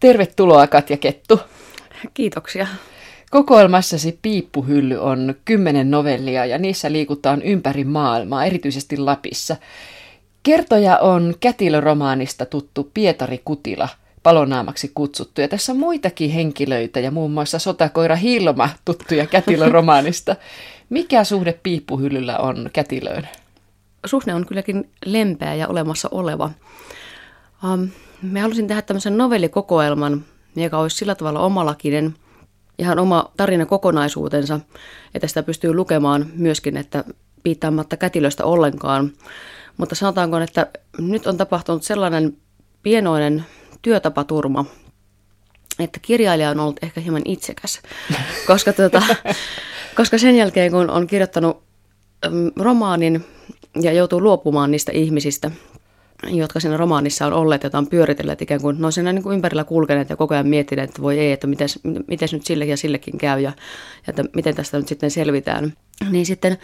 Tervetuloa Katja Kettu. Kiitoksia. Kokoelmassasi Piippuhylly on kymmenen novellia ja niissä liikutaan ympäri maailmaa, erityisesti Lapissa. Kertoja on kätilöromaanista tuttu Pietari Kutila, palonaamaksi kutsuttu. Ja tässä on muitakin henkilöitä ja muun muassa sotakoira Hilma tuttuja kätilöromaanista. Mikä suhde Piippuhyllyllä on kätilöön? Suhde on kylläkin lempeä ja olemassa oleva. Um, me halusin tehdä tämmöisen novellikokoelman, joka olisi sillä tavalla omalakinen, ihan oma tarina kokonaisuutensa, että sitä pystyy lukemaan myöskin, että piittaamatta kätilöstä ollenkaan. Mutta sanotaanko, että nyt on tapahtunut sellainen pienoinen työtapaturma, että kirjailija on ollut ehkä hieman itsekäs, koska, tuota, koska sen jälkeen kun on kirjoittanut romaanin ja joutuu luopumaan niistä ihmisistä, jotka siinä romaanissa on olleet, joita on pyöritelleet ikään kuin, ne on siinä niin kuin ympärillä kulkeneet ja koko ajan miettineet, että voi ei, että miten nyt sillekin ja sillekin käy ja, ja että miten tästä nyt sitten selvitään. Niin sitten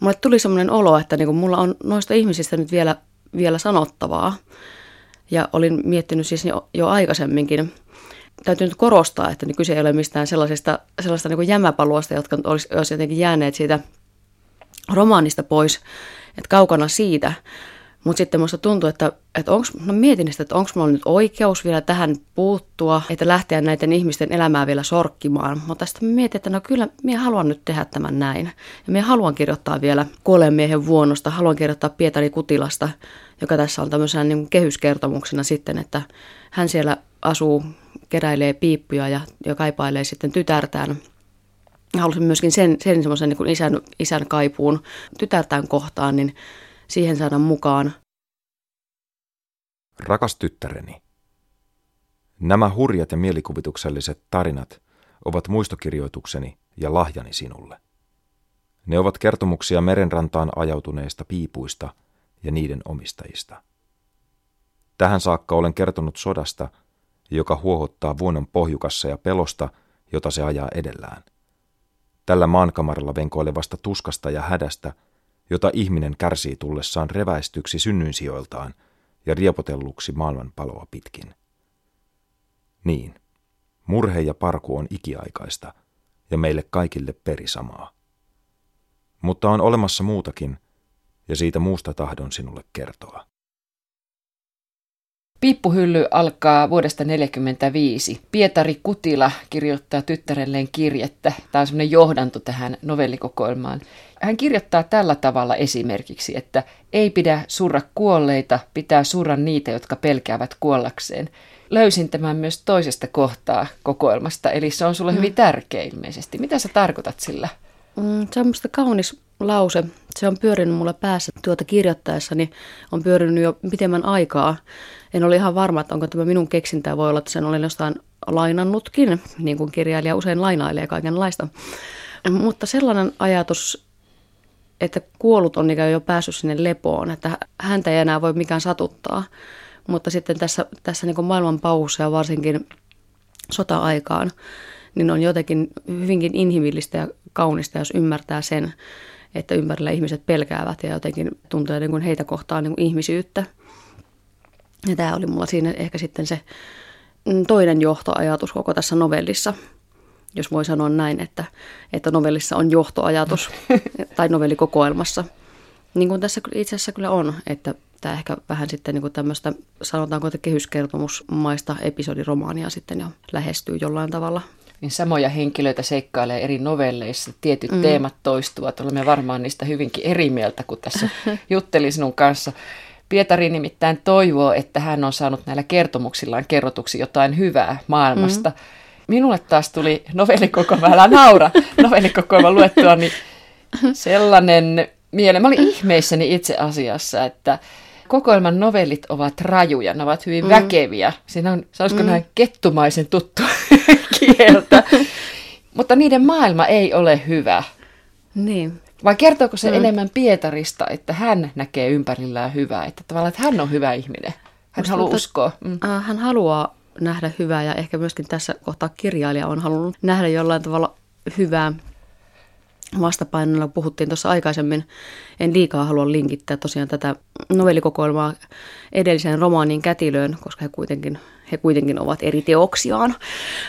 mulle tuli semmoinen olo, että niin kuin mulla on noista ihmisistä nyt vielä, vielä sanottavaa. Ja olin miettinyt siis jo, jo aikaisemminkin. Täytyy nyt korostaa, että niin kyse ei ole mistään sellaisesta, sellaista niin jämäpaluosta, jotka olisi, olisi jotenkin jääneet siitä romaanista pois, että kaukana siitä – mutta sitten musta tuntuu, että, että onks, no mietin sitä, että onko mulla nyt oikeus vielä tähän puuttua, että lähteä näiden ihmisten elämää vielä sorkkimaan. Mutta sitten mietin, että no kyllä minä haluan nyt tehdä tämän näin. Ja minä haluan kirjoittaa vielä kuolleen vuonosta, haluan kirjoittaa Pietari Kutilasta, joka tässä on tämmöisenä niin kehyskertomuksena sitten, että hän siellä asuu, keräilee piippuja ja, ja kaipailee sitten tytärtään halusin myöskin sen, sen semmoisen niin isän, isän kaipuun tytärtään kohtaan, niin siihen saada mukaan. Rakas tyttäreni, nämä hurjat ja mielikuvitukselliset tarinat ovat muistokirjoitukseni ja lahjani sinulle. Ne ovat kertomuksia merenrantaan ajautuneista piipuista ja niiden omistajista. Tähän saakka olen kertonut sodasta, joka huohottaa vuonon pohjukassa ja pelosta, jota se ajaa edellään. Tällä maankamaralla venkoilevasta tuskasta ja hädästä – jota ihminen kärsii tullessaan reväistyksi synnyinsijoiltaan ja riepotelluksi maailmanpaloa pitkin. Niin, murhe ja parku on ikiaikaista ja meille kaikille perisamaa. Mutta on olemassa muutakin, ja siitä muusta tahdon sinulle kertoa. Piippuhylly alkaa vuodesta 1945. Pietari Kutila kirjoittaa tyttärelleen kirjettä. Tämä on semmoinen johdanto tähän novellikokoelmaan. Hän kirjoittaa tällä tavalla esimerkiksi, että ei pidä surra kuolleita, pitää surra niitä, jotka pelkäävät kuollakseen. Löysin tämän myös toisesta kohtaa kokoelmasta, eli se on sulle hyvin mm. tärkeä ilmeisesti. Mitä sä tarkoitat sillä? Mm, se on musta kaunis lause. Se on pyörinyt mulla päässä tuota kirjoittaessani, on pyörinyt jo pitemmän aikaa. En ole ihan varma, että onko tämä minun keksintää. Voi olla, että sen olen jostain lainannutkin, niin kuin kirjailija usein lainailee kaikenlaista. Mutta sellainen ajatus, että kuollut on ikään jo päässyt sinne lepoon, että häntä ei enää voi mikään satuttaa. Mutta sitten tässä, tässä niin maailman paussa ja varsinkin sota-aikaan, niin on jotenkin hyvinkin inhimillistä ja kaunista, jos ymmärtää sen, että ympärillä ihmiset pelkäävät ja jotenkin tuntee niin kuin heitä kohtaan niin kuin ihmisyyttä. Ja tämä oli mulla siinä ehkä sitten se toinen johtoajatus koko tässä novellissa, jos voi sanoa näin, että, että novellissa on johtoajatus tai novellikokoelmassa. Niin kuin tässä itse asiassa kyllä on, että tämä ehkä vähän sitten niin kuin tämmöistä, sanotaanko, että kehyskertomusmaista episodiromaania sitten jo lähestyy jollain tavalla – niin samoja henkilöitä seikkailee eri novelleissa, tietyt mm. teemat toistuvat. Olemme varmaan niistä hyvinkin eri mieltä, kun tässä juttelin sinun kanssa. Pietari nimittäin toivoo, että hän on saanut näillä kertomuksillaan kerrotuksi jotain hyvää maailmasta. Mm. Minulle taas tuli novellikokoelma, älä naura, novellikokoelma luettua, niin sellainen mieleen. Mä olin ihmeissäni itse asiassa, että kokoelman novellit ovat rajuja, ne ovat hyvin mm. väkeviä. Siinä on, sanoisiko mm. näin, kettumaisen tuttu kieltä. Mutta niiden maailma ei ole hyvä. Niin. Vai kertooko se mm. enemmän Pietarista, että hän näkee ympärillään hyvää, että tavallaan että hän on hyvä ihminen? Hän Musta haluaa uskoa. Mm. Äh, hän haluaa nähdä hyvää ja ehkä myöskin tässä kohtaa kirjailija on halunnut nähdä jollain tavalla hyvää vastapainolla puhuttiin tuossa aikaisemmin. En liikaa halua linkittää tosiaan tätä novellikokoelmaa edelliseen romaanin kätilöön, koska he kuitenkin he kuitenkin ovat eri teoksiaan.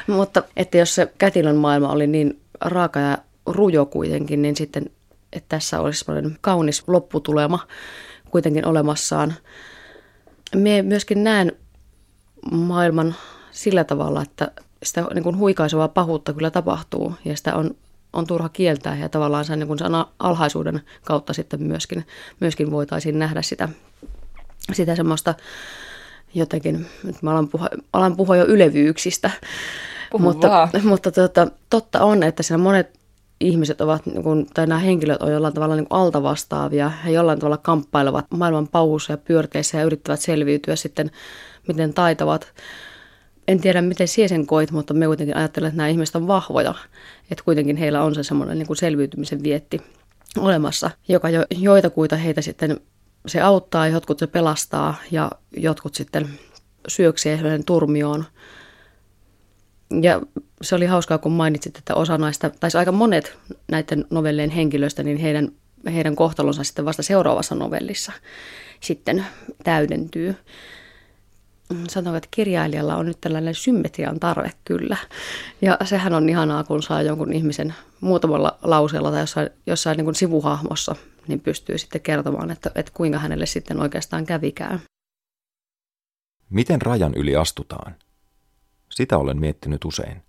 Mutta että jos se kätilön maailma oli niin raaka ja rujo kuitenkin, niin sitten että tässä olisi sellainen kaunis lopputulema kuitenkin olemassaan. Me myöskin näen maailman sillä tavalla, että sitä niin kuin huikaisevaa pahuutta kyllä tapahtuu ja sitä on, on turha kieltää ja tavallaan sen, niin kuin sen alhaisuuden kautta sitten myöskin, myöskin voitaisiin nähdä sitä, sitä semmoista jotenkin, nyt mä alan puhua, alan puhua jo ylevyyksistä, Puhu mutta, vaan. mutta tuota, totta on, että siinä monet ihmiset ovat, niin kuin, tai nämä henkilöt on jollain tavalla niin kuin altavastaavia. He jollain tavalla kamppailevat maailman pauhussa ja pyörteissä ja yrittävät selviytyä sitten, miten taitavat. En tiedä, miten sie sen koit, mutta me kuitenkin ajattelen, että nämä ihmiset on vahvoja. Että kuitenkin heillä on se semmoinen niin kuin selviytymisen vietti olemassa, joka jo, joitakuita heitä sitten se auttaa, jotkut se pelastaa ja jotkut sitten syöksee turmioon – ja se oli hauskaa, kun mainitsit, että osa näistä, tai aika monet näiden novelleen henkilöistä, niin heidän, heidän kohtalonsa sitten vasta seuraavassa novellissa sitten täydentyy. Sanotaan, että kirjailijalla on nyt tällainen symmetrian tarve kyllä. Ja sehän on ihanaa, kun saa jonkun ihmisen muutamalla lauseella tai jossain, jossain niin kuin sivuhahmossa, niin pystyy sitten kertomaan, että, että kuinka hänelle sitten oikeastaan kävikään. Miten rajan yli astutaan? Sitä olen miettinyt usein.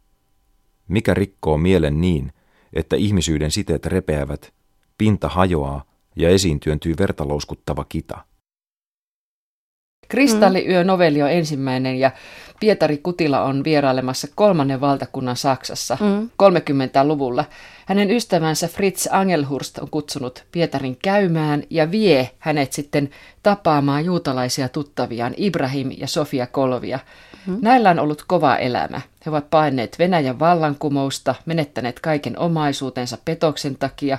Mikä rikkoo mielen niin, että ihmisyyden siteet repeävät, pinta hajoaa ja esiin työntyy vertalouskuttava kita? Kristalliyö-novelli on ensimmäinen ja Pietari Kutila on vierailemassa kolmannen valtakunnan Saksassa mm. 30-luvulla. Hänen ystävänsä Fritz Angelhurst on kutsunut Pietarin käymään ja vie hänet sitten tapaamaan juutalaisia tuttaviaan Ibrahim ja Sofia Kolvia. Mm. Näillä on ollut kova elämä. He ovat paineet Venäjän vallankumousta, menettäneet kaiken omaisuutensa petoksen takia.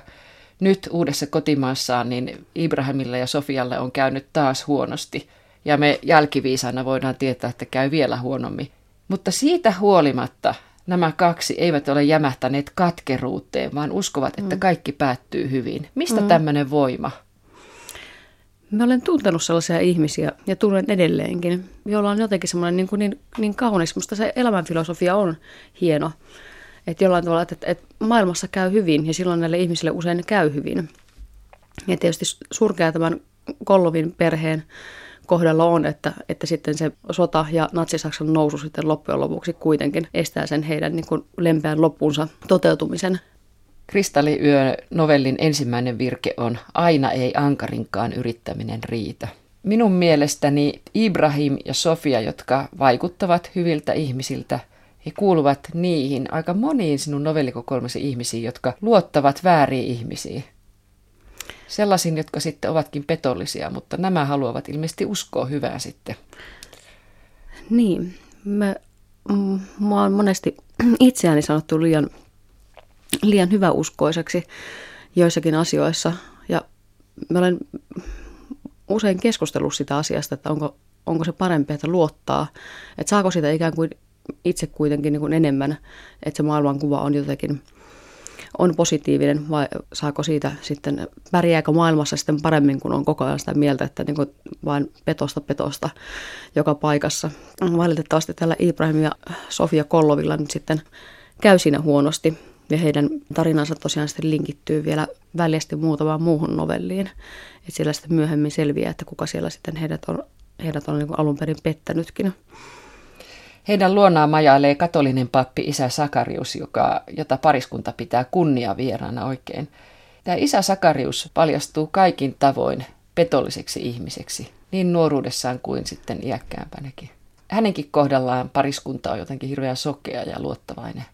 Nyt uudessa kotimaassaan niin Ibrahimilla ja Sofialle on käynyt taas huonosti. Ja me jälkiviisana voidaan tietää, että käy vielä huonommin. Mutta siitä huolimatta nämä kaksi eivät ole jämähtäneet katkeruuteen, vaan uskovat, että mm. kaikki päättyy hyvin. Mistä mm. tämmöinen voima? Mä olen tuntenut sellaisia ihmisiä ja tunnen edelleenkin, joilla on jotenkin semmoinen niin, niin, niin kaunis. Musta se elämänfilosofia on hieno. Että jollain tavalla, että, että maailmassa käy hyvin ja silloin näille ihmisille usein käy hyvin. Ja tietysti surkea tämän Kollovin perheen kohdalla on, että, että sitten se sota ja natsisaksan nousu sitten loppujen lopuksi kuitenkin estää sen heidän niin kuin lempeän loppuunsa toteutumisen. Kristalliyö-novellin ensimmäinen virke on Aina ei ankarinkaan yrittäminen riitä. Minun mielestäni Ibrahim ja Sofia, jotka vaikuttavat hyviltä ihmisiltä, he kuuluvat niihin aika moniin sinun novellikokoelmasi ihmisiin, jotka luottavat vääriin ihmisiin. Sellaisiin, jotka sitten ovatkin petollisia, mutta nämä haluavat ilmeisesti uskoa hyvää sitten. Niin, mä, mm, mä oon monesti itseäni sanottu liian liian hyväuskoiseksi joissakin asioissa. Ja mä olen usein keskustellut sitä asiasta, että onko, onko se parempi, että luottaa, että saako sitä ikään kuin itse kuitenkin niin kuin enemmän, että se maailmankuva on jotenkin on positiivinen vai saako siitä sitten, pärjääkö maailmassa sitten paremmin, kun on koko ajan sitä mieltä, että niin kuin vain petosta petosta joka paikassa. Valitettavasti tällä Ibrahim ja Sofia Kollovilla nyt sitten käy siinä huonosti ja heidän tarinansa tosiaan sitten linkittyy vielä väljästi muutamaan muuhun novelliin. Että siellä sitten myöhemmin selviää, että kuka siellä sitten heidät on, heidät on niin alun perin pettänytkin. Heidän luonaan majailee katolinen pappi isä Sakarius, joka, jota pariskunta pitää kunnia vieraana oikein. Tämä isä Sakarius paljastuu kaikin tavoin petolliseksi ihmiseksi, niin nuoruudessaan kuin sitten iäkkäämpänäkin. Hänenkin kohdallaan pariskunta on jotenkin hirveän sokea ja luottavainen.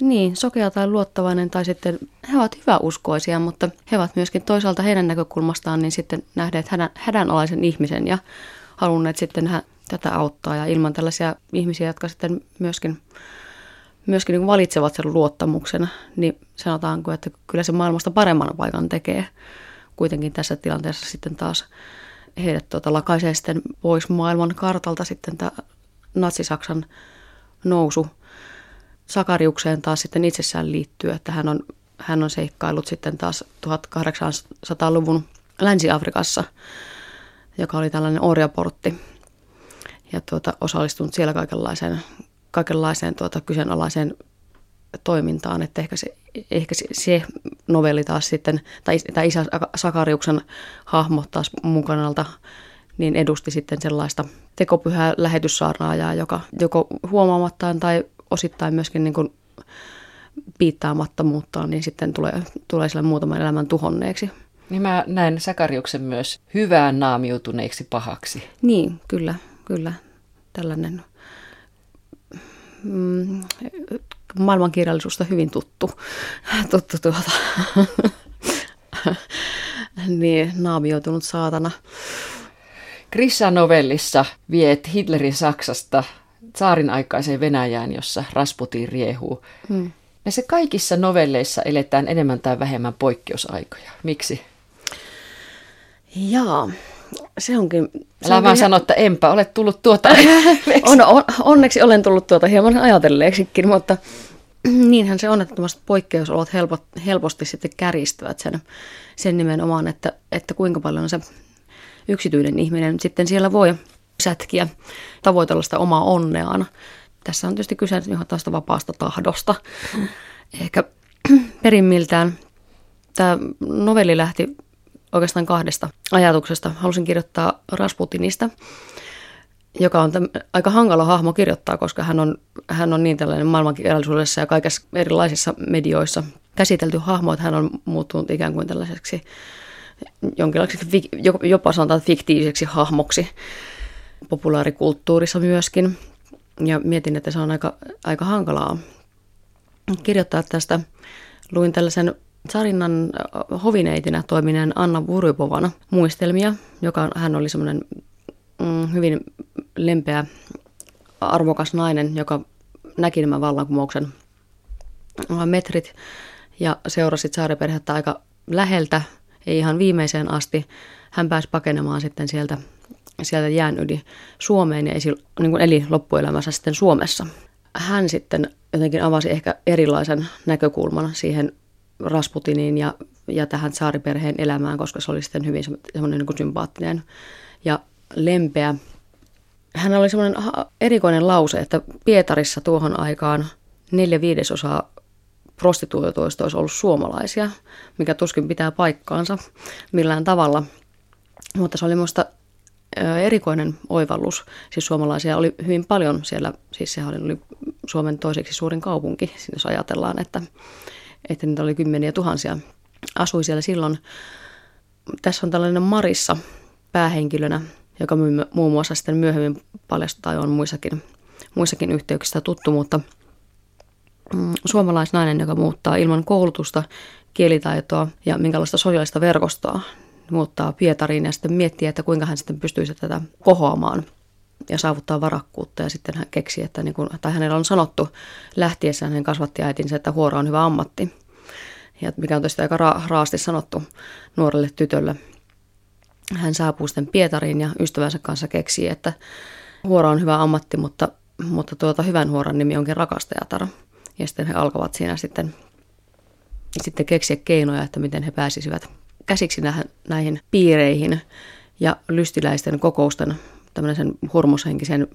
Niin, sokea tai luottavainen tai sitten he ovat hyväuskoisia, mutta he ovat myöskin toisaalta heidän näkökulmastaan niin sitten nähneet hädän, hädänalaisen ihmisen ja halunneet sitten tätä auttaa. Ja ilman tällaisia ihmisiä, jotka sitten myöskin, myöskin niin valitsevat sen luottamuksen, niin sanotaanko, että kyllä se maailmasta paremman paikan tekee. Kuitenkin tässä tilanteessa sitten taas heidät tuota, lakaisee sitten pois maailman kartalta sitten tämä Natsi-Saksan nousu – Sakariukseen taas sitten itsessään liittyy, että hän on, hän on seikkailut sitten taas 1800-luvun Länsi-Afrikassa, joka oli tällainen orjaportti. Ja tuota, osallistunut siellä kaikenlaiseen, kaikenlaiseen tuota, kyseenalaiseen toimintaan, että ehkä se, ehkä se, se novelli taas sitten, tai, tai isä Sakariuksen hahmo taas mukanalta, niin edusti sitten sellaista tekopyhää lähetyssaarnaajaa, joka joko huomaamattaan tai osittain myöskin niin kuin piittaamattomuuttaan, niin sitten tulee, tulee sille muutaman elämän tuhonneeksi. Niin mä näen Sakariuksen myös hyvään naamiutuneeksi pahaksi. Niin, kyllä, kyllä. Tällainen mm, maailmankirjallisuusta hyvin tuttu, tuttu tuota, niin naamioitunut saatana. Krissa-novellissa viet Hitlerin Saksasta saarin aikaiseen Venäjään, jossa Rasputin riehuu. Hmm. Näissä kaikissa novelleissa eletään enemmän tai vähemmän poikkeusaikoja. Miksi? Jaa, se onkin... Se Älä onkin vaan sano, että enpä ole tullut tuota on, on, Onneksi olen tullut tuota hieman ajatelleeksikin, mutta niinhän se on, että poikkeusolot helpot, helposti sitten käristävät sen, sen nimenomaan, että, että kuinka paljon se yksityinen ihminen sitten siellä voi sätkiä, tavoitella sitä omaa onneaan. Tässä on tietysti kyse ihan tästä vapaasta tahdosta. Ehkä perimmiltään tämä novelli lähti oikeastaan kahdesta ajatuksesta. Halusin kirjoittaa Rasputinista, joka on täm, aika hankala hahmo kirjoittaa, koska hän on, hän on niin tällainen maailmankirjallisuudessa ja kaikissa erilaisissa medioissa käsitelty hahmo, että hän on muuttunut ikään kuin tällaiseksi jonkinlaiseksi, jopa sanotaan fiktiiviseksi hahmoksi populaarikulttuurissa myöskin. Ja mietin, että se on aika, aika hankalaa kirjoittaa tästä. Luin tällaisen Sarinnan hovineitinä toimineen Anna Vurypovana muistelmia, joka hän oli semmoinen mm, hyvin lempeä, arvokas nainen, joka näki nämä vallankumouksen metrit ja seurasi saariperhettä aika läheltä, ei ihan viimeiseen asti. Hän pääsi pakenemaan sitten sieltä, sieltä jään yli Suomeen ja esi, niin kuin eli loppuelämänsä sitten Suomessa. Hän sitten jotenkin avasi ehkä erilaisen näkökulman siihen Rasputiniin ja, ja tähän saariperheen elämään, koska se oli sitten hyvin semmoinen niin sympaattinen ja lempeä. Hän oli semmoinen erikoinen lause, että Pietarissa tuohon aikaan neljä viidesosaa prostituoituista olisi ollut suomalaisia, mikä tuskin pitää paikkaansa millään tavalla. Mutta se oli minusta erikoinen oivallus. Siis suomalaisia oli hyvin paljon siellä, siis sehän oli Suomen toiseksi suurin kaupunki, jos ajatellaan, että että niitä oli kymmeniä tuhansia, asui siellä silloin. Tässä on tällainen Marissa päähenkilönä, joka muun muassa sitten myöhemmin paljastaa on muissakin, muissakin yhteyksissä tuttu, mutta mm, suomalaisnainen, joka muuttaa ilman koulutusta, kielitaitoa ja minkälaista sosiaalista verkostoa, muuttaa Pietariin ja sitten miettii, että kuinka hän sitten pystyisi tätä kohoamaan ja saavuttaa varakkuutta. Ja sitten hän keksi, että niin kuin, tai hänellä on sanottu lähtiessään hänen kasvatti äitinsä, että huora on hyvä ammatti. Ja mikä on tietysti aika ra- raasti sanottu nuorelle tytölle. Hän saapuu sitten Pietariin ja ystävänsä kanssa keksii, että huora on hyvä ammatti, mutta, mutta tuota, hyvän huoran nimi onkin rakastajatar. Ja sitten he alkavat siinä sitten, sitten keksiä keinoja, että miten he pääsisivät käsiksi näihin piireihin ja lystiläisten kokousten tämmöisen hurmoshenkisen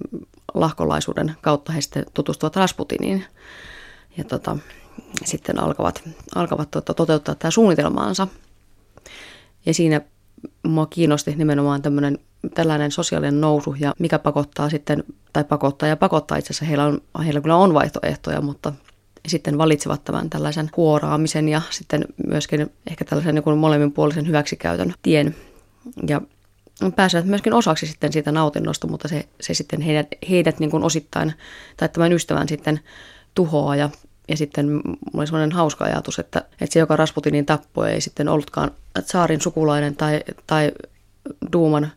lahkolaisuuden kautta he sitten tutustuvat Rasputiniin ja tota, sitten alkavat, alkavat tota, toteuttaa tämä suunnitelmaansa. Ja siinä mua kiinnosti nimenomaan tämmöinen tällainen sosiaalinen nousu ja mikä pakottaa sitten, tai pakottaa ja pakottaa itse asiassa, heillä, on, heillä kyllä on vaihtoehtoja, mutta sitten valitsevat tämän tällaisen huoraamisen ja sitten myöskin ehkä tällaisen niin molemminpuolisen hyväksikäytön tien. Ja pääsevät myöskin osaksi sitten siitä nautinnosta, mutta se, se sitten heidät, heidät niin kuin osittain, tai tämän ystävän sitten tuhoaa ja ja sitten mulla oli sellainen hauska ajatus, että, että se, joka Rasputinin tappoi, ei sitten ollutkaan saarin sukulainen tai, tai Duuman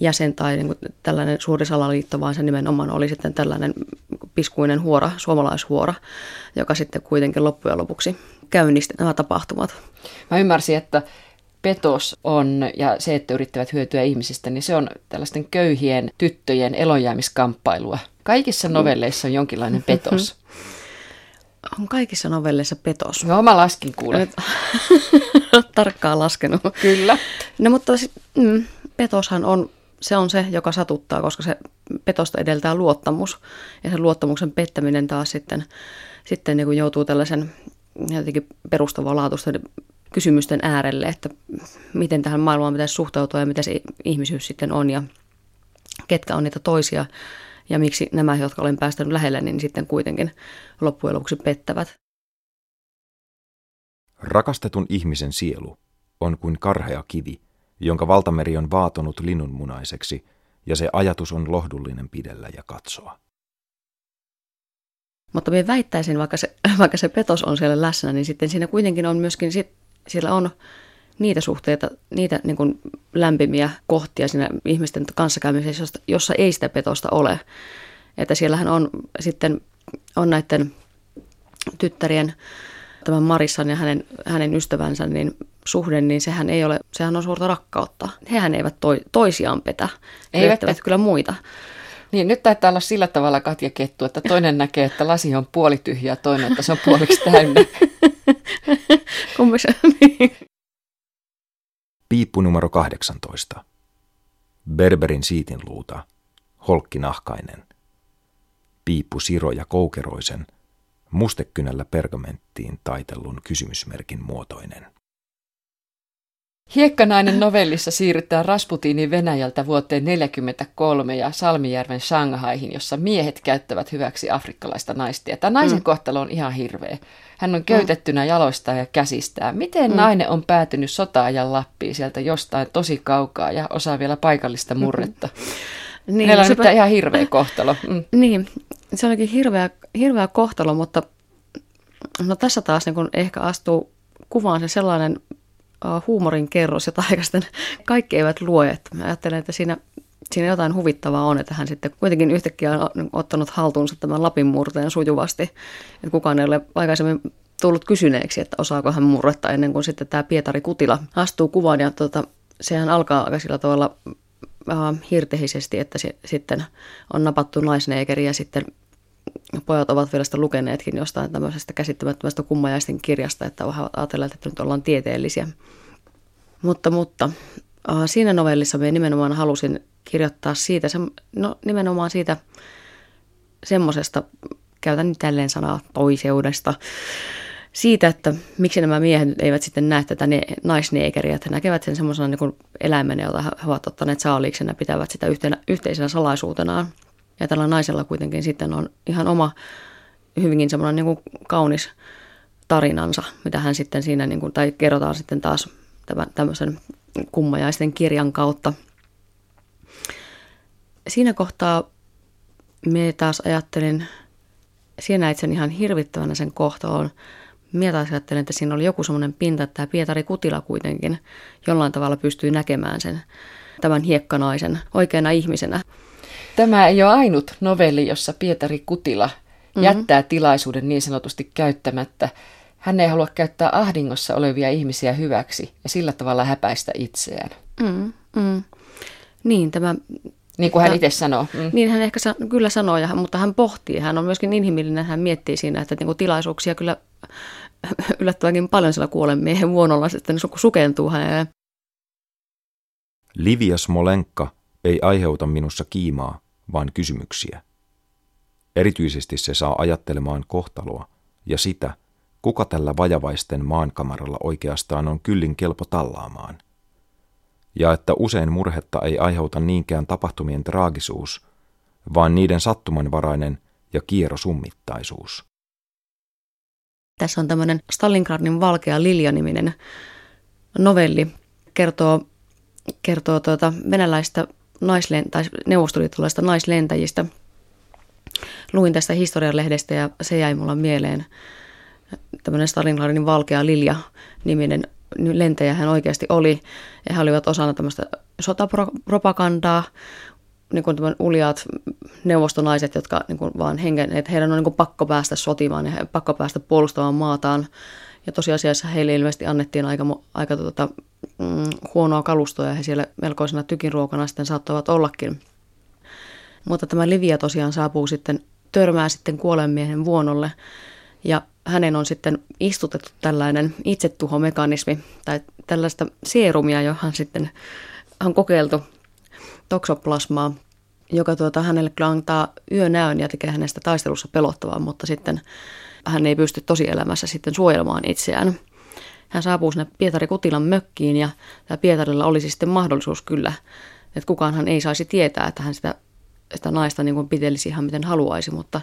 jäsen tai niin kuin tällainen suuri salaliitto, vaan se nimenomaan oli sitten tällainen piskuinen huora, suomalaishuora, joka sitten kuitenkin loppujen lopuksi käynnisti nämä tapahtumat. Mä ymmärsin, että petos on, ja se, että yrittävät hyötyä ihmisistä, niin se on tällaisten köyhien tyttöjen elonjäämiskamppailua. Kaikissa novelleissa on jonkinlainen petos. On kaikissa novelleissa petos. Joo, mä laskin kuule. Tarkkaan laskenut. Kyllä. No mutta mm, petoshan on se on se, joka satuttaa, koska se petosta edeltää luottamus. Ja sen luottamuksen pettäminen taas sitten, sitten niin kuin joutuu tällaisen jotenkin perustavanlaatuisten kysymysten äärelle, että miten tähän maailmaan pitäisi suhtautua ja mitä se ihmisyys sitten on ja ketkä on niitä toisia ja miksi nämä, jotka olen päästänyt lähelle, niin sitten kuitenkin loppujen lopuksi pettävät. Rakastetun ihmisen sielu on kuin karhea kivi, jonka valtameri on vaatonut linnunmunaiseksi, ja se ajatus on lohdullinen pidellä ja katsoa. Mutta minä väittäisin, vaikka se, vaikka se petos on siellä läsnä, niin sitten siinä kuitenkin on myöskin, sit, siellä on niitä suhteita, niitä niin kuin lämpimiä kohtia siinä ihmisten kanssakäymisessä, jossa, ei sitä petosta ole. Että siellähän on sitten on näiden tyttärien, tämän Marissan ja hänen, hänen ystävänsä, niin suhde, niin sehän ei ole, sehän on suurta rakkautta. Hehän eivät toi, toisiaan petä, he eivät kyllä muita. Niin, nyt taitaa olla sillä tavalla Katja Kettu, että toinen näkee, että lasi on puolityhjä toinen, että se on puoliksi täynnä. Kumpi se, niin. Piippu numero 18. Berberin siitinluuta, holkkinahkainen. Piippu Siro ja Koukeroisen, mustekynällä pergamenttiin taitellun kysymysmerkin muotoinen. Hiekkanainen novellissa siirrytään Rasputinin Venäjältä vuoteen 1943 ja Salmijärven Shanghaihin, jossa miehet käyttävät hyväksi afrikkalaista naista. Ja tämä naisen mm. kohtalo on ihan hirveä. Hän on köytettynä mm. jaloistaan ja käsistään. Miten mm. nainen on päätynyt sota-ajan Lappiin sieltä jostain tosi kaukaa ja osaa vielä paikallista murretta? Mm-hmm. Niin, Meillä on sepä... nyt ihan hirveä kohtalo. Mm. Niin, se onkin hirveä, hirveä kohtalo, mutta no tässä taas niin kun ehkä astuu kuvaan se sellainen huumorin kerros, jota aikaisten kaikki eivät lue. Että mä ajattelen, että siinä, siinä jotain huvittavaa on, että hän sitten kuitenkin yhtäkkiä on ottanut haltuunsa tämän Lapin murteen sujuvasti. Että kukaan ei ole aikaisemmin tullut kysyneeksi, että osaako hän murretta ennen kuin sitten tämä Pietari Kutila astuu kuvaan. Ja tuota, sehän alkaa aika sillä tavalla äh, hirtehisesti, että se, sitten on napattu naisneekeri ja sitten pojat ovat vielä sitä lukeneetkin jostain tämmöisestä käsittämättömästä kummajaisten kirjasta, että ajatellaan, että nyt ollaan tieteellisiä. Mutta, mutta äh, siinä novellissa me nimenomaan halusin kirjoittaa siitä, se, no nimenomaan siitä semmoisesta, käytän nyt tälleen sanaa toiseudesta, siitä, että miksi nämä miehet eivät sitten näe tätä ne, naisneekeriä, että näkevät sen semmoisena niin eläimenä, jota he ovat ottaneet saaliiksena ja pitävät sitä yhtenä, yhteisenä salaisuutenaan. Ja tällä naisella kuitenkin sitten on ihan oma hyvinkin semmoinen niin kaunis tarinansa, mitä hän sitten siinä, niin kuin, tai kerrotaan sitten taas tämän, tämmöisen kummajaisten kirjan kautta. Siinä kohtaa me taas ajattelin, siinä näit sen ihan hirvittävänä sen kohtaloon. Minä taas ajattelin, että siinä oli joku semmoinen pinta, että tämä Pietari Kutila kuitenkin jollain tavalla pystyy näkemään sen tämän hiekkanaisen oikeana ihmisenä. Tämä ei ole ainut novelli, jossa Pietari Kutila mm-hmm. jättää tilaisuuden niin sanotusti käyttämättä. Hän ei halua käyttää ahdingossa olevia ihmisiä hyväksi ja sillä tavalla häpäistä itseään. Mm, mm. Niin, tämä... Niin kuin hän itse sanoo. Mm. Niin hän ehkä sa- kyllä sanoo, ja, mutta hän pohtii. Hän on myöskin inhimillinen, hän miettii siinä, että niin kuin tilaisuuksia kyllä yllättävänkin paljon sillä kuolen miehen vuonolla sitten sukentuu hänelle. Livia Smolenka ei aiheuta minussa kiimaa, vaan kysymyksiä. Erityisesti se saa ajattelemaan kohtaloa ja sitä, kuka tällä vajavaisten maankamaralla oikeastaan on kyllin kelpo tallaamaan. Ja että usein murhetta ei aiheuta niinkään tapahtumien traagisuus, vaan niiden sattumanvarainen ja kierrosummittaisuus. Tässä on tämmöinen Stalingradin valkea Lilja-niminen novelli, kertoo, kertoo tuota venäläistä naislen, tai neuvostoliittolaista naislentäjistä. Luin tästä historialehdestä ja se jäi mulla mieleen. Tämmöinen Stalingradin valkea Lilja niminen lentäjä hän oikeasti oli. Ja he olivat osana tämmöistä sotapropagandaa, niin kuin uljaat neuvostonaiset, jotka niin kuin vaan hengen, että heidän on niin kuin pakko päästä sotimaan ja pakko päästä puolustamaan maataan. Ja tosiasiassa heille ilmeisesti annettiin aika, aika tuota, mm, huonoa kalustoa ja he siellä melkoisena tykinruokana sitten saattavat ollakin. Mutta tämä Livia tosiaan saapuu sitten, törmää sitten kuolenmiehen vuonolle ja hänen on sitten istutettu tällainen itsetuhomekanismi tai tällaista seerumia, johon sitten on kokeiltu toksoplasmaa, joka tuota, hänelle kyllä antaa yönäön ja tekee hänestä taistelussa pelottavaa, mutta sitten hän ei pysty tosielämässä sitten suojelemaan itseään. Hän saapuu sinne Pietari Kutilan mökkiin ja Pietarilla olisi sitten mahdollisuus kyllä, että kukaanhan ei saisi tietää, että hän sitä, sitä naista niin kuin pitelisi ihan miten haluaisi, mutta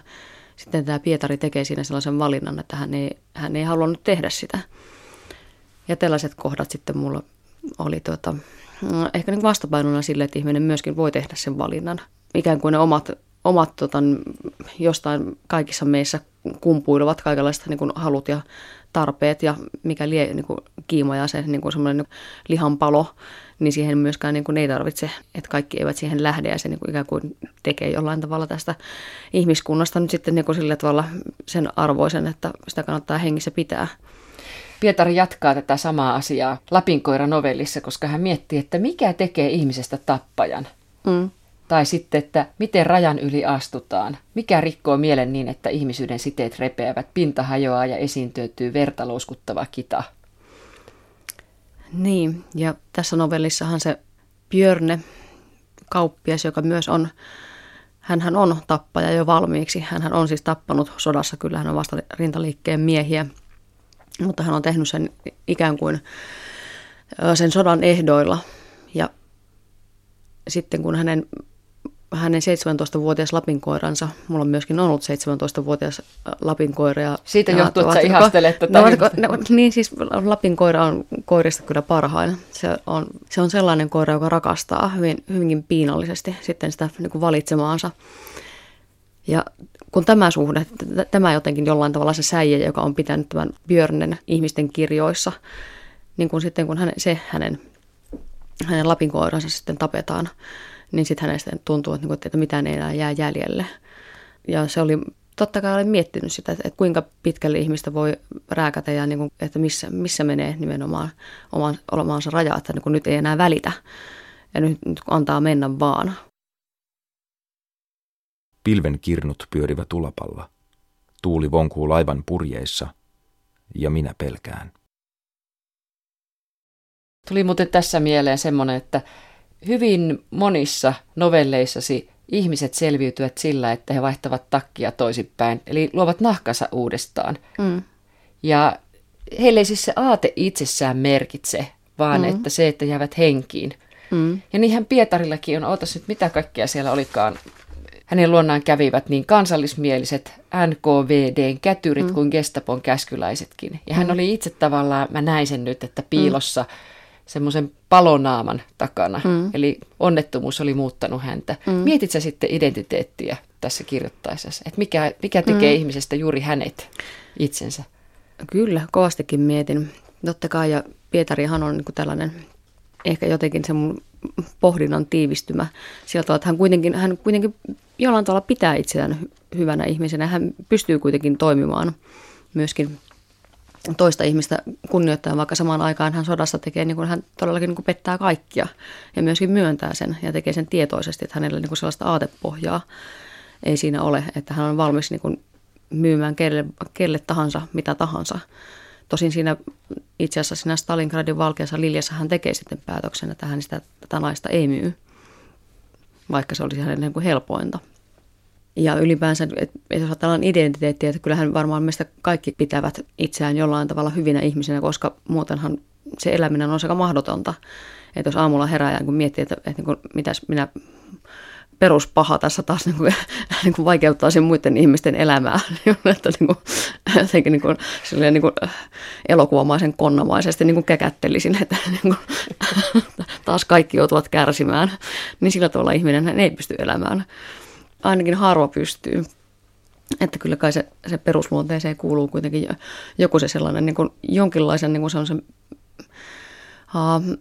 sitten tämä Pietari tekee siinä sellaisen valinnan, että hän ei, hän ei halunnut tehdä sitä. Ja tällaiset kohdat sitten mulla oli tuota, ehkä niin vastapainona sille, että ihminen myöskin voi tehdä sen valinnan. Ikään kuin ne omat, omat tota, jostain kaikissa meissä kumpuilevat kaikenlaista niin kuin halut ja tarpeet ja mikä lie niin kuin kiima ja se niin kuin semmoinen niin lihanpalo, niin siihen myöskään niin kuin ei tarvitse, että kaikki eivät siihen lähde ja se niin kuin ikään kuin tekee jollain tavalla tästä ihmiskunnasta nyt sitten niin kuin sillä tavalla sen arvoisen, että sitä kannattaa hengissä pitää. Pietari jatkaa tätä samaa asiaa Lapinkoira novellissa, koska hän miettii, että mikä tekee ihmisestä tappajan. Mm. Tai sitten, että miten rajan yli astutaan. Mikä rikkoo mielen niin, että ihmisyyden siteet repeävät, pinta hajoaa ja esiin vertalouskuttava kita. Niin, ja tässä novellissahan se Björne, kauppias, joka myös on, hän on tappaja jo valmiiksi. hän on siis tappanut sodassa, kyllä hän on vasta rintaliikkeen miehiä, mutta hän on tehnyt sen ikään kuin sen sodan ehdoilla. Ja sitten kun hänen hänen 17-vuotias lapinkoiransa. Mulla on myöskin ollut 17-vuotias lapinkoira. Ja Siitä johtuu, että sä ihastelet tätä. No, no, niin siis lapinkoira on koirista kyllä parhain. Se on, se on sellainen koira, joka rakastaa hyvin, hyvinkin piinallisesti sitten sitä niin kuin valitsemaansa. Ja kun tämä suhde, tämä jotenkin jollain tavalla se säijä, joka on pitänyt tämän Björnen ihmisten kirjoissa, niin kun sitten kun hänen, se hänen, hänen lapinkoiransa sitten tapetaan, niin sitten hänestä tuntuu, että, niinku, että mitään ei enää jää jäljelle. Ja se oli, totta kai olen miettinyt sitä, että kuinka pitkälle ihmistä voi rääkätä ja niin kuin, että missä, missä menee nimenomaan oman, omaansa raja, että niin kuin nyt ei enää välitä ja nyt, nyt antaa mennä vaan. Pilven kirnut pyörivä tulapalla. Tuuli vonkuu laivan purjeissa ja minä pelkään. Tuli muuten tässä mieleen semmoinen, että hyvin monissa novelleissasi ihmiset selviytyvät sillä, että he vaihtavat takkia toisinpäin, eli luovat nahkansa uudestaan. Mm. Ja heille ei siis se aate itsessään merkitse, vaan mm. että se, että jäävät henkiin. Mm. Ja niinhän Pietarillakin on, ootas nyt mitä kaikkea siellä olikaan. Hänen luonnaan kävivät niin kansallismieliset NKVDn kätyrit mm. kuin Gestapon käskyläisetkin. Ja hän mm. oli itse tavallaan, mä näin sen nyt, että piilossa mm semmoisen palonaaman takana. Mm. Eli onnettomuus oli muuttanut häntä. Mm. Mietit sä sitten identiteettiä tässä kirjoittaessa, että mikä, mikä tekee mm. ihmisestä juuri hänet itsensä? Kyllä, kovastikin mietin. Totta kai, ja Pietarihan on niin tällainen ehkä jotenkin se mun pohdinnan tiivistymä sillä tavalla, että hän kuitenkin, hän kuitenkin jollain tavalla pitää itseään hyvänä ihmisenä. Hän pystyy kuitenkin toimimaan myöskin toista ihmistä kunnioittaa, vaikka samaan aikaan hän sodassa tekee, niin kuin hän todellakin niin kuin pettää kaikkia ja myöskin myöntää sen ja tekee sen tietoisesti, että hänellä niin kuin sellaista aatepohjaa ei siinä ole, että hän on valmis niin kuin myymään kelle, kelle tahansa, mitä tahansa. Tosin siinä itse asiassa siinä Stalingradin valkeassa liljassa hän tekee sitten päätöksen, että hän sitä tätä naista ei myy, vaikka se olisi hänelle niin kuin helpointa. Ja ylipäänsä, että jos ajatellaan identiteettiä, että kyllähän varmaan meistä kaikki pitävät itseään jollain tavalla hyvinä ihmisinä, koska muutenhan se eläminen on aika mahdotonta. Että jos aamulla herää ja niin miettii, että, että niin mitäs minä peruspaha tässä taas niin kuin, niin kuin vaikeuttaa sen muiden ihmisten elämää. että niin kuin, jotenkin niin kuin, niin kuin elokuvamaisen konnamaisesti niin kuin käkättelisin, että niin kuin, taas kaikki joutuvat kärsimään. Niin sillä tavalla ihminen ei pysty elämään ainakin harva pystyy. Että kyllä kai se, se perusluonteeseen kuuluu kuitenkin joku se sellainen niin kuin, jonkinlaisen niin kuin sellaisen uh,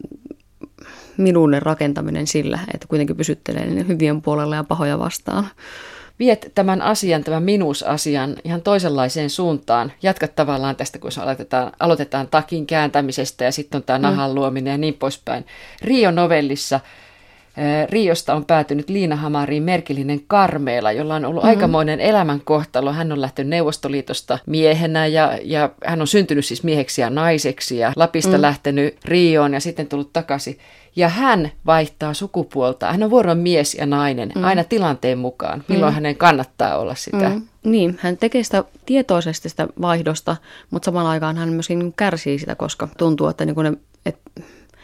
minuuden rakentaminen sillä, että kuitenkin pysyttelee niin hyvien puolella ja pahoja vastaan. Viet tämän asian, tämän minusasian ihan toisenlaiseen suuntaan. Jatkat tavallaan tästä, kun aloitetaan, aloitetaan takin kääntämisestä ja sitten on tämä mm. nahan luominen ja niin poispäin. Rio-novellissa Riosta on päätynyt Liina Hamariin merkillinen Karmeela, jolla on ollut mm-hmm. aikamoinen elämänkohtalo. Hän on lähtenyt Neuvostoliitosta miehenä ja, ja hän on syntynyt siis mieheksi ja naiseksi ja Lapista mm. lähtenyt Rioon ja sitten tullut takaisin. Ja hän vaihtaa sukupuolta. Hän on vuoron mies ja nainen mm. aina tilanteen mukaan, milloin mm. hänen kannattaa olla sitä. Mm. Niin, hän tekee sitä tietoisesti sitä vaihdosta, mutta samaan aikaan hän myöskin kärsii sitä, koska tuntuu, että, niin ne, että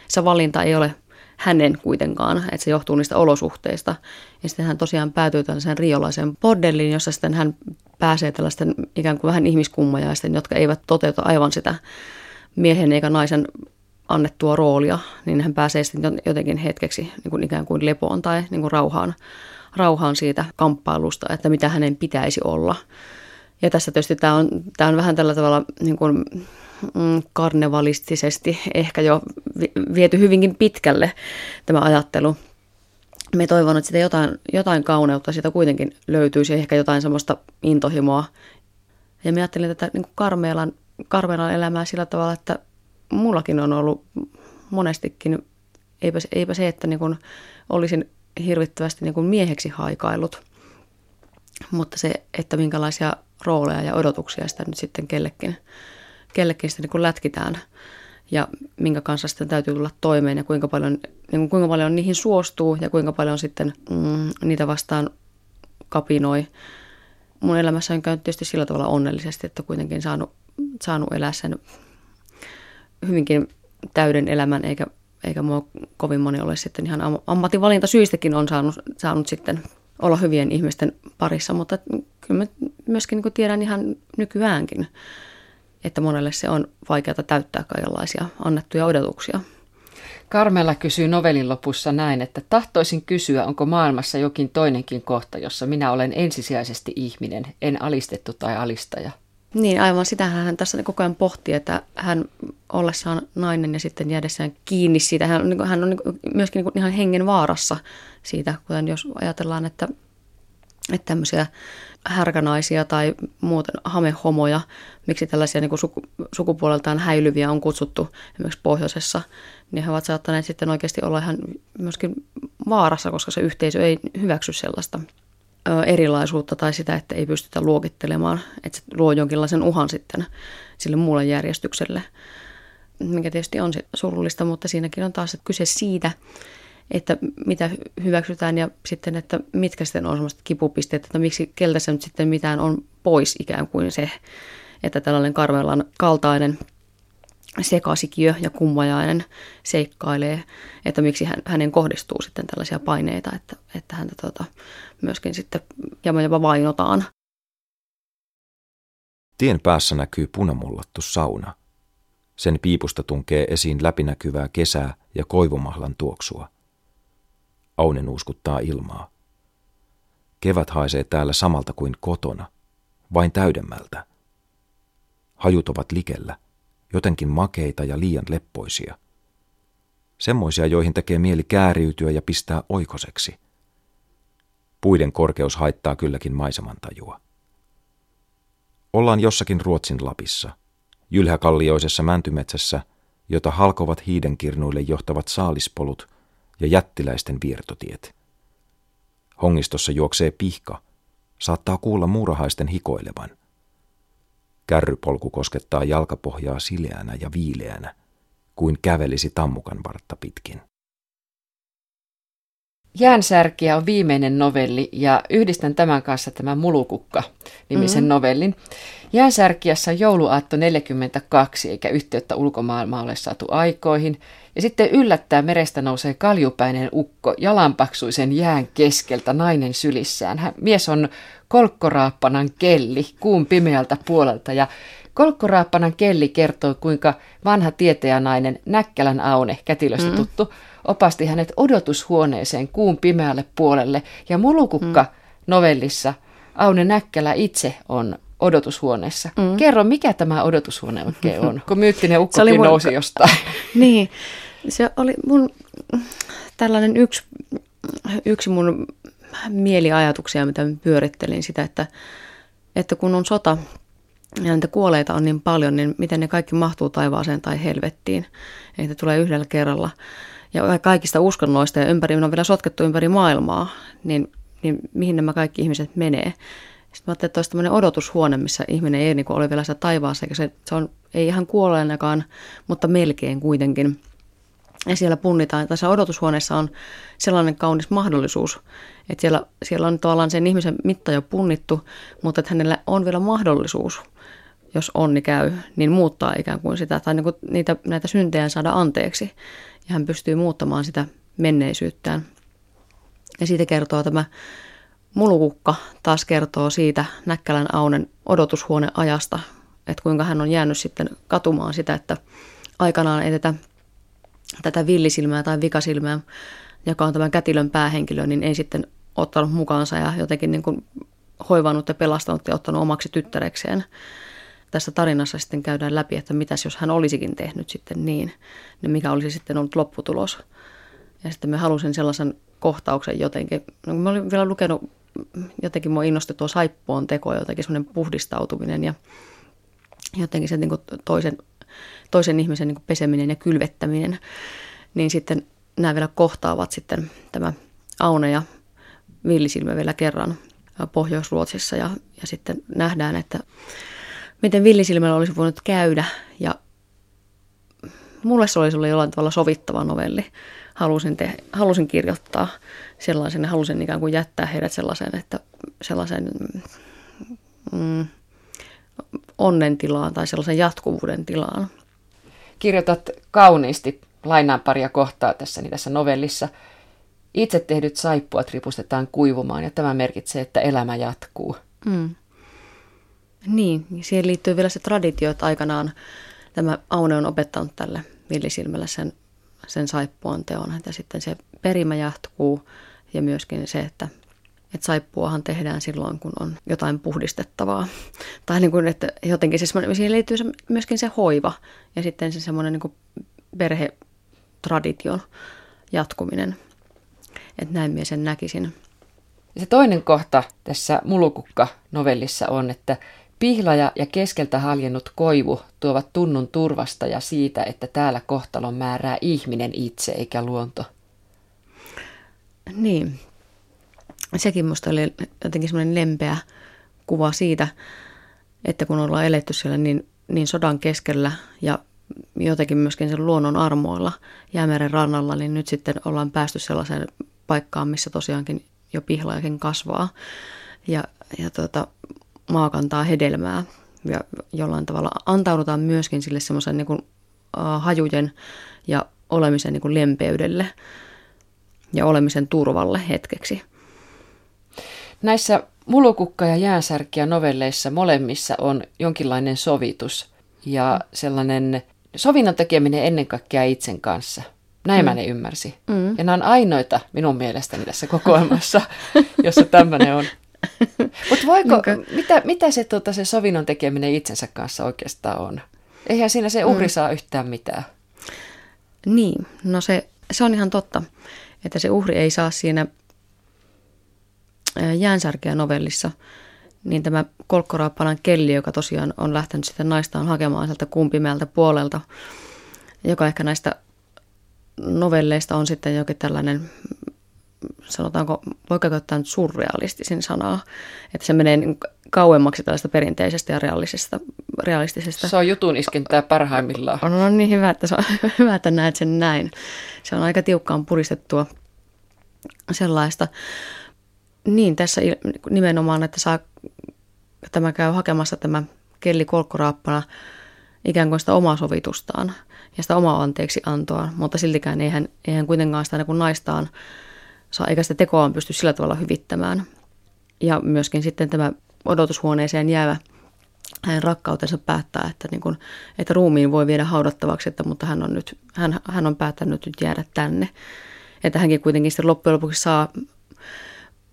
se valinta ei ole hänen kuitenkaan, että se johtuu niistä olosuhteista. Ja sitten hän tosiaan päätyy tällaiseen riolaiseen bordelliin, jossa sitten hän pääsee tällaisten ikään kuin vähän ihmiskummajaisten, jotka eivät toteuta aivan sitä miehen eikä naisen annettua roolia, niin hän pääsee sitten jotenkin hetkeksi niin kuin ikään kuin lepoon tai niin kuin rauhaan, rauhaan siitä kamppailusta, että mitä hänen pitäisi olla. Ja tässä tietysti tämä on, tämä on vähän tällä tavalla niin kuin karnevalistisesti ehkä jo viety hyvinkin pitkälle tämä ajattelu. Me toivon, että sitä jotain, jotain kauneutta siitä kuitenkin löytyisi, ehkä jotain semmoista intohimoa. Ja mä ajattelin tätä niin Karmeelan, Karmeelan elämää sillä tavalla, että mullakin on ollut monestikin, eipä, eipä se, että niin kuin olisin hirvittävästi niin kuin mieheksi haikailut, mutta se, että minkälaisia rooleja ja odotuksia sitä nyt sitten kellekin kellekin sitä niin lätkitään ja minkä kanssa sitten täytyy tulla toimeen ja kuinka paljon, niin kuin kuinka paljon niihin suostuu ja kuinka paljon sitten mm, niitä vastaan kapinoi. Mun elämässä on käynyt tietysti sillä tavalla onnellisesti, että kuitenkin saanut, saanut elää sen hyvinkin täyden elämän, eikä, eikä mua kovin moni ole sitten ihan ammatinvalinta syistäkin on saanut, saanut sitten olla hyvien ihmisten parissa, mutta kyllä mä myöskin niin tiedän ihan nykyäänkin, että monelle se on vaikeaa täyttää kaikenlaisia annettuja odotuksia. Karmela kysyy novellin lopussa näin, että tahtoisin kysyä, onko maailmassa jokin toinenkin kohta, jossa minä olen ensisijaisesti ihminen, en alistettu tai alistaja. Niin, aivan sitähän hän tässä koko ajan pohtii, että hän ollessaan nainen ja sitten jäädessään kiinni siitä, hän on, niin hän on niin myöskin niin ihan hengen vaarassa siitä, kuten jos ajatellaan, että, että tämmöisiä härkänaisia tai muuten hamehomoja, miksi tällaisia niin kuin suku, sukupuoleltaan häilyviä on kutsuttu esimerkiksi pohjoisessa, niin he ovat saattaneet sitten oikeasti olla ihan myöskin vaarassa, koska se yhteisö ei hyväksy sellaista erilaisuutta tai sitä, että ei pystytä luokittelemaan, että se luo jonkinlaisen uhan sitten sille muulle järjestykselle, mikä tietysti on surullista, mutta siinäkin on taas kyse siitä, että mitä hyväksytään ja sitten, että mitkä sitten on sellaiset kipupisteet, että miksi keltä se nyt sitten mitään on pois ikään kuin se, että tällainen Karmelan kaltainen sekasikiö ja kummajainen seikkailee, että miksi hän, hänen kohdistuu sitten tällaisia paineita, että, että häntä tota, myöskin sitten hieman jopa vainotaan. Tien päässä näkyy punamullattu sauna. Sen piipusta tunkee esiin läpinäkyvää kesää ja koivumahlan tuoksua. Aune nuuskuttaa ilmaa. Kevät haisee täällä samalta kuin kotona, vain täydemmältä. Hajut ovat likellä, jotenkin makeita ja liian leppoisia. Semmoisia, joihin tekee mieli kääriytyä ja pistää oikoseksi. Puiden korkeus haittaa kylläkin maisemantajua. Ollaan jossakin Ruotsin Lapissa, jylhäkallioisessa mäntymetsässä, jota halkovat hiidenkirnuille johtavat saalispolut – ja jättiläisten viertotiet. Hongistossa juoksee pihka, saattaa kuulla muurahaisten hikoilevan. Kärrypolku koskettaa jalkapohjaa sileänä ja viileänä, kuin kävelisi tammukan vartta pitkin. Jäänsärkiä on viimeinen novelli ja yhdistän tämän kanssa tämän Mulukukka-nimisen mm-hmm. novellin. Jäänsärkiässä on jouluaatto 42 eikä yhteyttä ulkomaailmaa ole saatu aikoihin. Ja sitten yllättää merestä nousee kaljupäinen ukko jalanpaksuisen jään keskeltä nainen sylissään. Hän, mies on kolkkoraappanan kelli kuun pimeältä puolelta ja kolkkoraappanan kelli kertoo, kuinka vanha tietäjänainen Näkkälän Aune, kätilöstä mm. tuttu, opasti hänet odotushuoneeseen kuun pimeälle puolelle. Ja Mulukukka mm. novellissa Aune Näkkälä itse on odotushuoneessa. Mm. Kerro, mikä tämä odotushuone oikein on, kun myyttinen ukkokin mun... nousi jostain. niin, se oli mun tällainen yksi, yksi mun mieliajatuksia, mitä pyörittelin sitä, että, että kun on sota ja niitä kuoleita on niin paljon, niin miten ne kaikki mahtuu taivaaseen tai helvettiin. Että tulee yhdellä kerralla. Ja kaikista uskonnoista ja ympäri, on vielä sotkettu ympäri maailmaa, niin, niin mihin nämä kaikki ihmiset menee. Sitten mä ajattelin, että olisi tämmöinen odotushuone, missä ihminen ei niin ole vielä sitä taivaassa, eikä se, se on, ei ihan kuolleenakaan, mutta melkein kuitenkin. Ja siellä punnitaan, tässä odotushuoneessa on sellainen kaunis mahdollisuus, että siellä, siellä on tavallaan sen ihmisen mitta jo punnittu, mutta että hänellä on vielä mahdollisuus, jos onni käy, niin muuttaa ikään kuin sitä, tai niin kuin niitä, näitä syntejä saada anteeksi. Ja hän pystyy muuttamaan sitä menneisyyttään. Ja siitä kertoo tämä Mulukukka taas kertoo siitä Näkkälän Aunen odotushuoneajasta, että kuinka hän on jäänyt sitten katumaan sitä, että aikanaan ei tätä, tätä villisilmää tai vikasilmää, joka on tämän kätilön päähenkilö, niin ei sitten ottanut mukaansa ja jotenkin niin kuin hoivannut ja pelastanut ja ottanut omaksi tyttärekseen. Tässä tarinassa sitten käydään läpi, että mitäs jos hän olisikin tehnyt sitten niin, niin mikä olisi sitten ollut lopputulos. Ja sitten me halusin sellaisen kohtauksen jotenkin. No, mä olin vielä lukenut, jotenkin mua innosti tuo saippuon teko, jotenkin semmoinen puhdistautuminen ja jotenkin se niin kuin toisen, toisen ihmisen niin kuin peseminen ja kylvettäminen. Niin sitten nämä vielä kohtaavat sitten tämä Aune ja Villisilmä vielä kerran Pohjois-Ruotsissa ja, ja sitten nähdään, että miten Villisilmällä olisi voinut käydä ja mulle se olisi ollut jollain tavalla sovittava novelli. Halusin, te, halusin kirjoittaa sellaisen ja halusin ikään kuin jättää heidät sellaisen, että sellaisen mm, onnen tilaan tai sellaisen jatkuvuuden tilaan. Kirjoitat kauniisti, lainaan paria kohtaa tässä, niin tässä novellissa. Itse tehdyt saippuat ripustetaan kuivumaan ja tämä merkitsee, että elämä jatkuu. Mm. Niin, siihen liittyy vielä se traditio, että aikanaan tämä Aune on opettanut tälle villisilmällä sen, sen saippuan teon. Ja sitten se perimä jatkuu ja myöskin se, että, että saippuahan tehdään silloin, kun on jotain puhdistettavaa. Tai niin kuin, että jotenkin se, siihen liittyy se, myöskin se hoiva ja sitten se semmoinen niin perhetradition jatkuminen. Että näin minä sen näkisin. Se toinen kohta tässä Mulukukka-novellissa on, että Pihlaja ja keskeltä haljennut koivu tuovat tunnun turvasta ja siitä, että täällä kohtalon määrää ihminen itse eikä luonto. Niin. Sekin minusta oli jotenkin semmoinen lempeä kuva siitä, että kun ollaan eletty siellä niin, niin sodan keskellä ja jotenkin myöskin sen luonnon armoilla jäämeren rannalla, niin nyt sitten ollaan päästy sellaiseen paikkaan, missä tosiaankin jo pihlajakin kasvaa. Ja, ja tuota, maa kantaa hedelmää ja jollain tavalla antaudutaan myöskin sille semmoisen niin kuin, hajujen ja olemisen niin kuin lempeydelle ja olemisen turvalle hetkeksi. Näissä Mulukukka ja jäänsärkiä novelleissa molemmissa on jonkinlainen sovitus ja sellainen sovinnon tekeminen ennen kaikkea itsen kanssa. Näin mm. mä ne ymmärsin. Mm. Ja nämä on ainoita minun mielestäni tässä kokoelmassa, jossa tämmöinen on. Mutta voiko, mitä, mitä se, tuota, se sovinnon tekeminen itsensä kanssa oikeastaan on? Eihän siinä se uhri mm. saa yhtään mitään. Niin, no se, se on ihan totta, että se uhri ei saa siinä jäänsärkeä novellissa, niin tämä kolkkoraappalan kelli, joka tosiaan on lähtenyt sitten naistaan hakemaan sieltä kumpimeltä puolelta, joka ehkä näistä novelleista on sitten jokin tällainen sanotaanko, voiko käyttää nyt surrealistisin sanaa, että se menee niin kauemmaksi tällaista perinteisestä ja realistisesta. realistisesta. Se on jutun iskentää parhaimmillaan. On, on niin hyvä, että, se on, hyvä, että näet sen näin. Se on aika tiukkaan puristettua sellaista. Niin, tässä nimenomaan, että saa, tämä käy hakemassa tämä kelli kolkkoraappana ikään kuin sitä omaa sovitustaan ja sitä omaa anteeksi antoa, mutta siltikään eihän, eihän kuitenkaan sitä niin kuin naistaan saa, eikä sitä tekoaan pysty sillä tavalla hyvittämään. Ja myöskin sitten tämä odotushuoneeseen jäävä hänen rakkautensa päättää, että, niin kuin, että ruumiin voi viedä haudattavaksi, että, mutta hän on, nyt, hän, hän on päättänyt nyt jäädä tänne. Että hänkin kuitenkin sitten loppujen lopuksi saa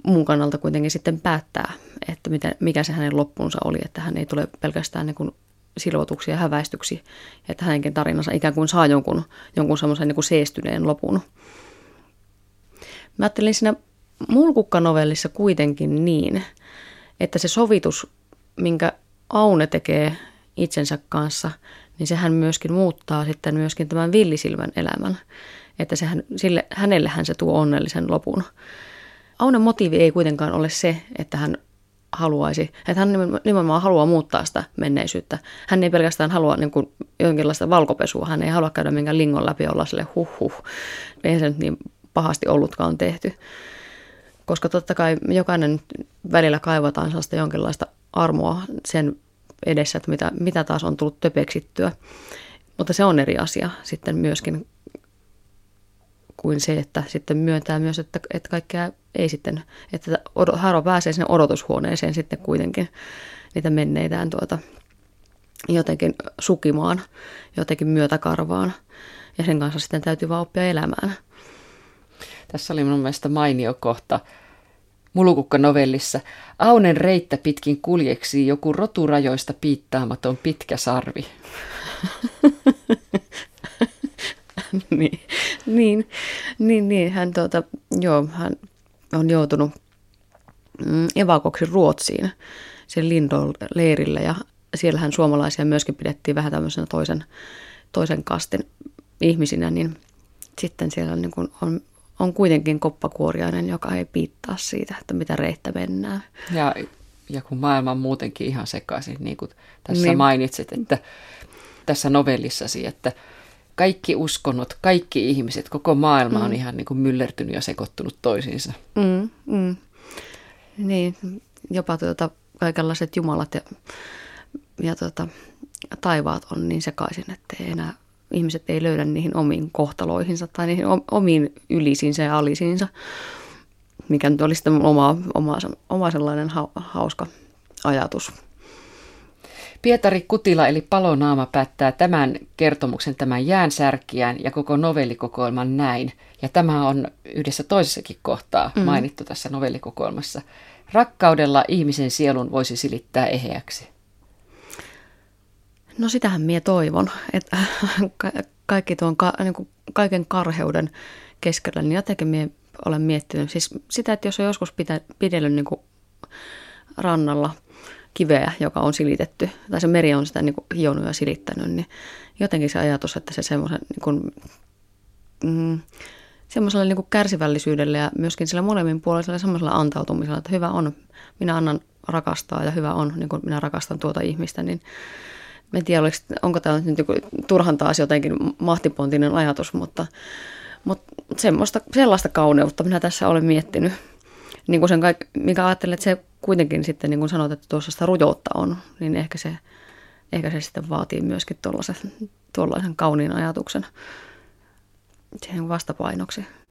mun kannalta kuitenkin sitten päättää, että mitä, mikä se hänen loppuunsa oli, että hän ei tule pelkästään niin silvotuksi ja häväistyksi, että hänenkin tarinansa ikään kuin saa jonkun, jonkun semmoisen niin kuin seestyneen lopun. Mä ajattelin siinä mulkukkanovellissa kuitenkin niin, että se sovitus, minkä Aune tekee itsensä kanssa, niin sehän myöskin muuttaa sitten myöskin tämän villisilmän elämän. Että sehän, sille, hänellähän se tuo onnellisen lopun. Aunen motiivi ei kuitenkaan ole se, että hän haluaisi, että hän nimenomaan haluaa muuttaa sitä menneisyyttä. Hän ei pelkästään halua niin kuin jonkinlaista valkopesua, hän ei halua käydä minkään lingon läpi olla sille huh huh. Ei se nyt niin pahasti ollutkaan tehty. Koska totta kai jokainen välillä kaivataan sellaista jonkinlaista armoa sen edessä, että mitä, mitä taas on tullut töpeksittyä. Mutta se on eri asia sitten myöskin kuin se, että sitten myöntää myös, että, että kaikkea ei sitten, että Haro pääsee sinne odotushuoneeseen sitten kuitenkin niitä menneitään tuota, jotenkin sukimaan, jotenkin myötäkarvaan. Ja sen kanssa sitten täytyy vaan oppia elämään. Tässä oli minun mielestä mainio kohta Mulukukka-novellissa. Aunen reittä pitkin kuljeksi joku roturajoista piittaamaton pitkä sarvi. niin, niin, niin, niin, hän, tuota, joo, hän on joutunut mm, evakoksi Ruotsiin sen Lindon leirillä ja siellähän suomalaisia myöskin pidettiin vähän tämmöisenä toisen, toisen kastin ihmisinä, niin sitten siellä niin kuin on, on kuitenkin koppakuoriainen, joka ei piittaa siitä, että mitä reittä mennään. Ja, ja kun maailma on muutenkin ihan sekaisin, niin kuin tässä niin. mainitsit, että tässä novellissasi, että kaikki uskonnot, kaikki ihmiset, koko maailma mm. on ihan niin kuin myllertynyt ja sekoittunut toisiinsa. Mm, mm. Niin, jopa tuota, kaikenlaiset jumalat ja, ja tuota, taivaat on niin sekaisin, että ei enää ihmiset ei löydä niihin omiin kohtaloihinsa tai niihin omiin ylisiinsä ja alisiinsa, mikä nyt olisi oma, oma, oma sellainen hauska ajatus. Pietari Kutila eli Palonaama päättää tämän kertomuksen, tämän jäänsärkiään ja koko novellikokoelman näin. Ja tämä on yhdessä toisessakin kohtaa mm. mainittu tässä novellikokoelmassa. Rakkaudella ihmisen sielun voisi silittää eheäksi. No sitähän minä toivon, että kaikki tuon niin kuin kaiken karheuden keskellä, niin jotenkin minä olen miettinyt siis sitä, että jos on joskus pitä, pidellyt niin kuin rannalla kiveä, joka on silitetty, tai se meri on sitä niin kuin hionut ja silittänyt, niin jotenkin se ajatus, että se semmoisen niin kuin, mm, semmoisella niin kuin kärsivällisyydellä ja myöskin sillä molemmin puolisella semmoisella antautumisella, että hyvä on, minä annan rakastaa ja hyvä on, niin kuin minä rakastan tuota ihmistä, niin en tiedä, onko tämä nyt joku turhan taas jotenkin mahtipontinen ajatus, mutta, mutta semmoista, sellaista kauneutta minä tässä olen miettinyt. Niin kuin sen kaik, mikä ajattelen, että se kuitenkin sitten, niin kuin sanoit, että tuossa sitä rujoutta on, niin ehkä se, ehkä se sitten vaatii myöskin tuollaisen, tuollaisen kauniin ajatuksen siihen vastapainoksi.